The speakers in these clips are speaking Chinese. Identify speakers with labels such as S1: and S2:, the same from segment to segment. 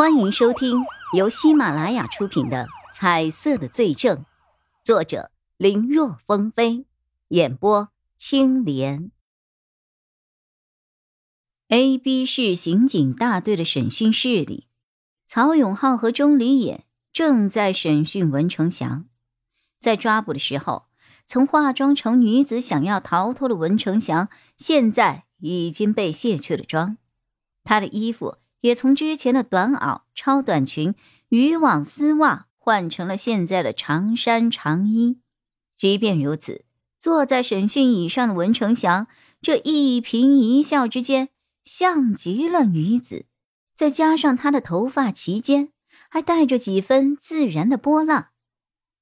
S1: 欢迎收听由喜马拉雅出品的《彩色的罪证》，作者林若风飞，演播青莲。A、B 市刑警大队的审讯室里，曹永浩和钟离野正在审讯文成祥。在抓捕的时候，曾化妆成女子想要逃脱的文成祥，现在已经被卸去了妆，他的衣服。也从之前的短袄、超短裙、渔网丝袜换成了现在的长衫长衣。即便如此，坐在审讯椅上的文成祥，这一颦一笑之间，像极了女子。再加上他的头发齐肩，还带着几分自然的波浪。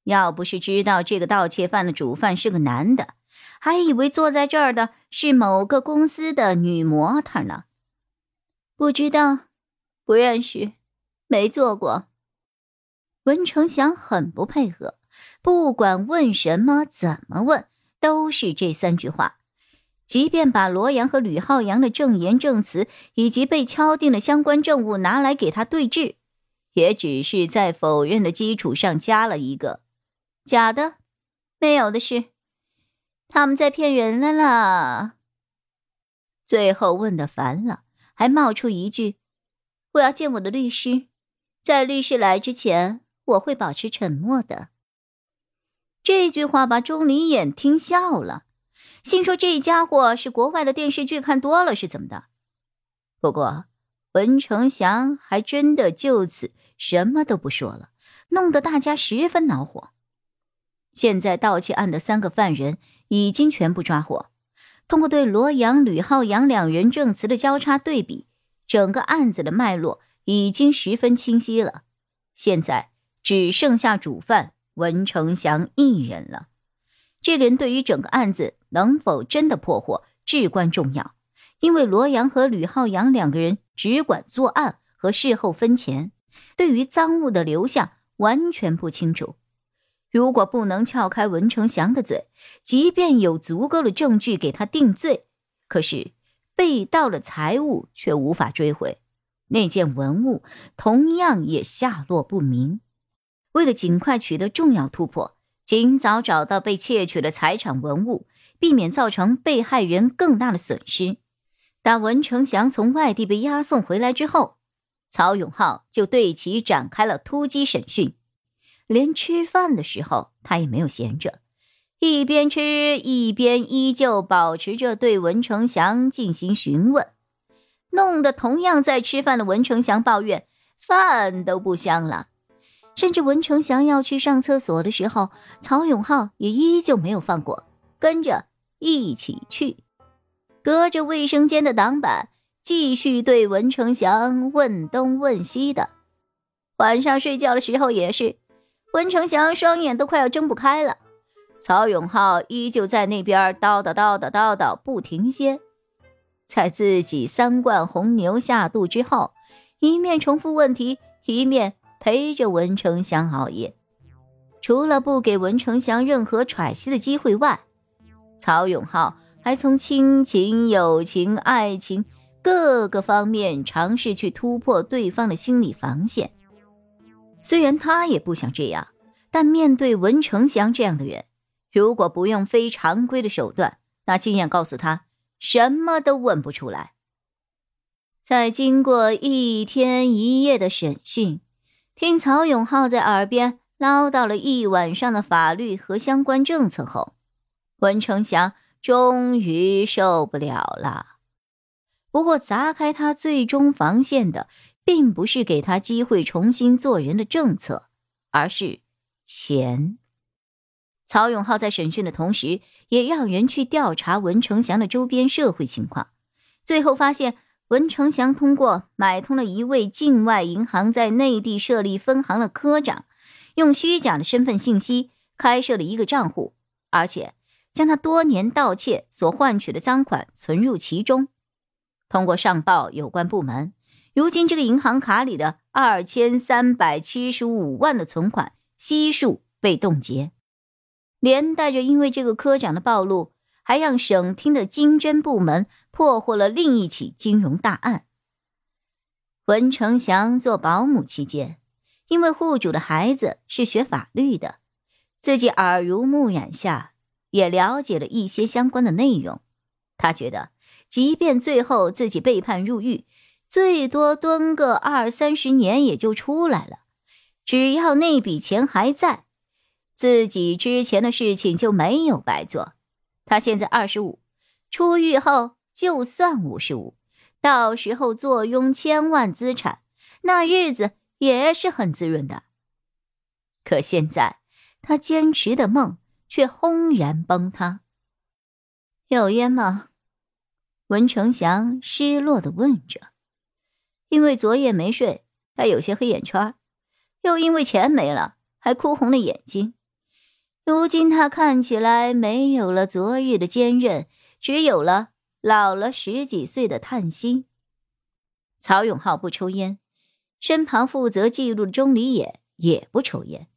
S1: 要不是知道这个盗窃犯的主犯是个男的，还以为坐在这儿的是某个公司的女模特呢。不知道。不认识，没做过。文成祥很不配合，不管问什么、怎么问，都是这三句话。即便把罗阳和吕浩洋的证言、证词以及被敲定的相关证物拿来给他对质，也只是在否认的基础上加了一个“假的”，没有的事。他们在骗人了啦！最后问的烦了，还冒出一句。我要见我的律师，在律师来之前，我会保持沉默的。这句话把钟离眼听笑了，心说这家伙是国外的电视剧看多了是怎么的？不过文成祥还真的就此什么都不说了，弄得大家十分恼火。现在盗窃案的三个犯人已经全部抓获，通过对罗阳、吕浩洋两人证词的交叉对比。整个案子的脉络已经十分清晰了，现在只剩下主犯文成祥一人了。这个人对于整个案子能否真的破获至关重要，因为罗阳和吕浩洋两个人只管作案和事后分钱，对于赃物的流向完全不清楚。如果不能撬开文成祥的嘴，即便有足够的证据给他定罪，可是。被盗的财物却无法追回，那件文物同样也下落不明。为了尽快取得重要突破，尽早找到被窃取的财产文物，避免造成被害人更大的损失，当文成祥从外地被押送回来之后，曹永浩就对其展开了突击审讯，连吃饭的时候他也没有闲着。一边吃一边依旧保持着对文成祥进行询问，弄得同样在吃饭的文成祥抱怨饭都不香了。甚至文成祥要去上厕所的时候，曹永浩也依旧没有放过，跟着一起去，隔着卫生间的挡板继续对文成祥问东问西的。晚上睡觉的时候也是，文成祥双眼都快要睁不开了。曹永浩依旧在那边叨叨叨叨叨叨不停歇，在自己三罐红牛下肚之后，一面重复问题，一面陪着文成祥熬夜。除了不给文成祥任何喘息的机会外，曹永浩还从亲情、友情、爱情各个方面尝试去突破对方的心理防线。虽然他也不想这样，但面对文成祥这样的人。如果不用非常规的手段，那经验告诉他，什么都问不出来。在经过一天一夜的审讯，听曹永浩在耳边唠叨了一晚上的法律和相关政策后，文成祥终于受不了了。不过，砸开他最终防线的，并不是给他机会重新做人的政策，而是钱。曹永浩在审讯的同时，也让人去调查文成祥的周边社会情况。最后发现，文成祥通过买通了一位境外银行在内地设立分行的科长，用虚假的身份信息开设了一个账户，而且将他多年盗窃所换取的赃款存入其中。通过上报有关部门，如今这个银行卡里的二千三百七十五万的存款悉数被冻结。连带着，因为这个科长的暴露，还让省厅的经侦部门破获了另一起金融大案。文成祥做保姆期间，因为户主的孩子是学法律的，自己耳濡目染下也了解了一些相关的内容。他觉得，即便最后自己被判入狱，最多蹲个二三十年也就出来了，只要那笔钱还在，自己之前的事情就没有白做。他现在二十五，出狱后就算五十五。到时候坐拥千万资产，那日子也是很滋润的。可现在他坚持的梦却轰然崩塌。有烟吗？文成祥失落的问着。因为昨夜没睡，他有些黑眼圈，又因为钱没了，还哭红了眼睛。如今他看起来没有了昨日的坚韧，只有了。老了十几岁的叹息。曹永浩不抽烟，身旁负责记录的钟离野也不抽烟，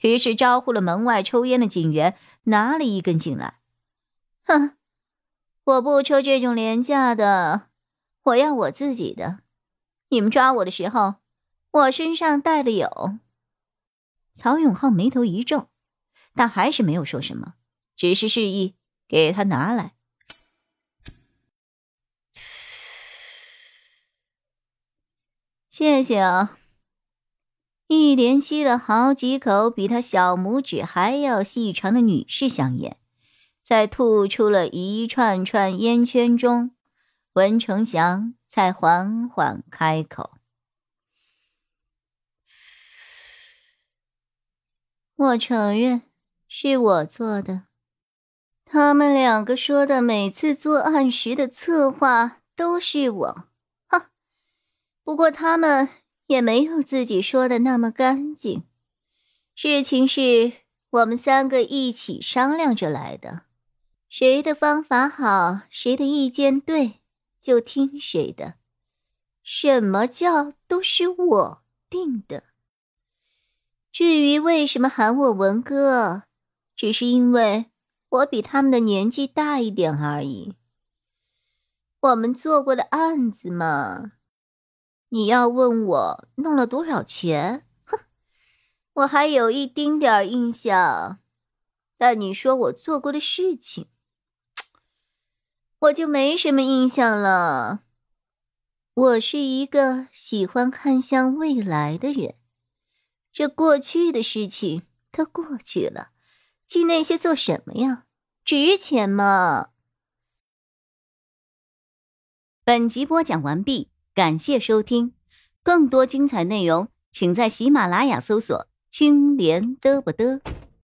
S1: 于是招呼了门外抽烟的警员，拿了一根进来。哼，我不抽这种廉价的，我要我自己的。你们抓我的时候，我身上带的有。曹永浩眉头一皱，但还是没有说什么，只是示意给他拿来。谢谢啊！一连吸了好几口比他小拇指还要细长的女士香烟，在吐出了一串串烟圈中，文成祥才缓缓开口：“我承认是我做的。他们两个说的每次作案时的策划都是我。”哼不过他们也没有自己说的那么干净。事情是我们三个一起商量着来的，谁的方法好，谁的意见对，就听谁的。什么叫都是我定的。至于为什么喊我文哥，只是因为我比他们的年纪大一点而已。我们做过的案子嘛。你要问我弄了多少钱？哼，我还有一丁点儿印象。但你说我做过的事情，我就没什么印象了。我是一个喜欢看向未来的人，这过去的事情都过去了，记那些做什么呀？值钱吗？本集播讲完毕。感谢收听，更多精彩内容，请在喜马拉雅搜索“青莲嘚不嘚”。